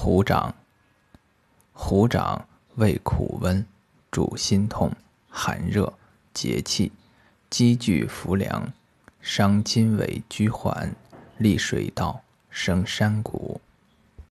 虎掌，虎掌味苦温，主心痛、寒热、结气，积聚浮梁，伤筋尾拘环，利水道，生山谷。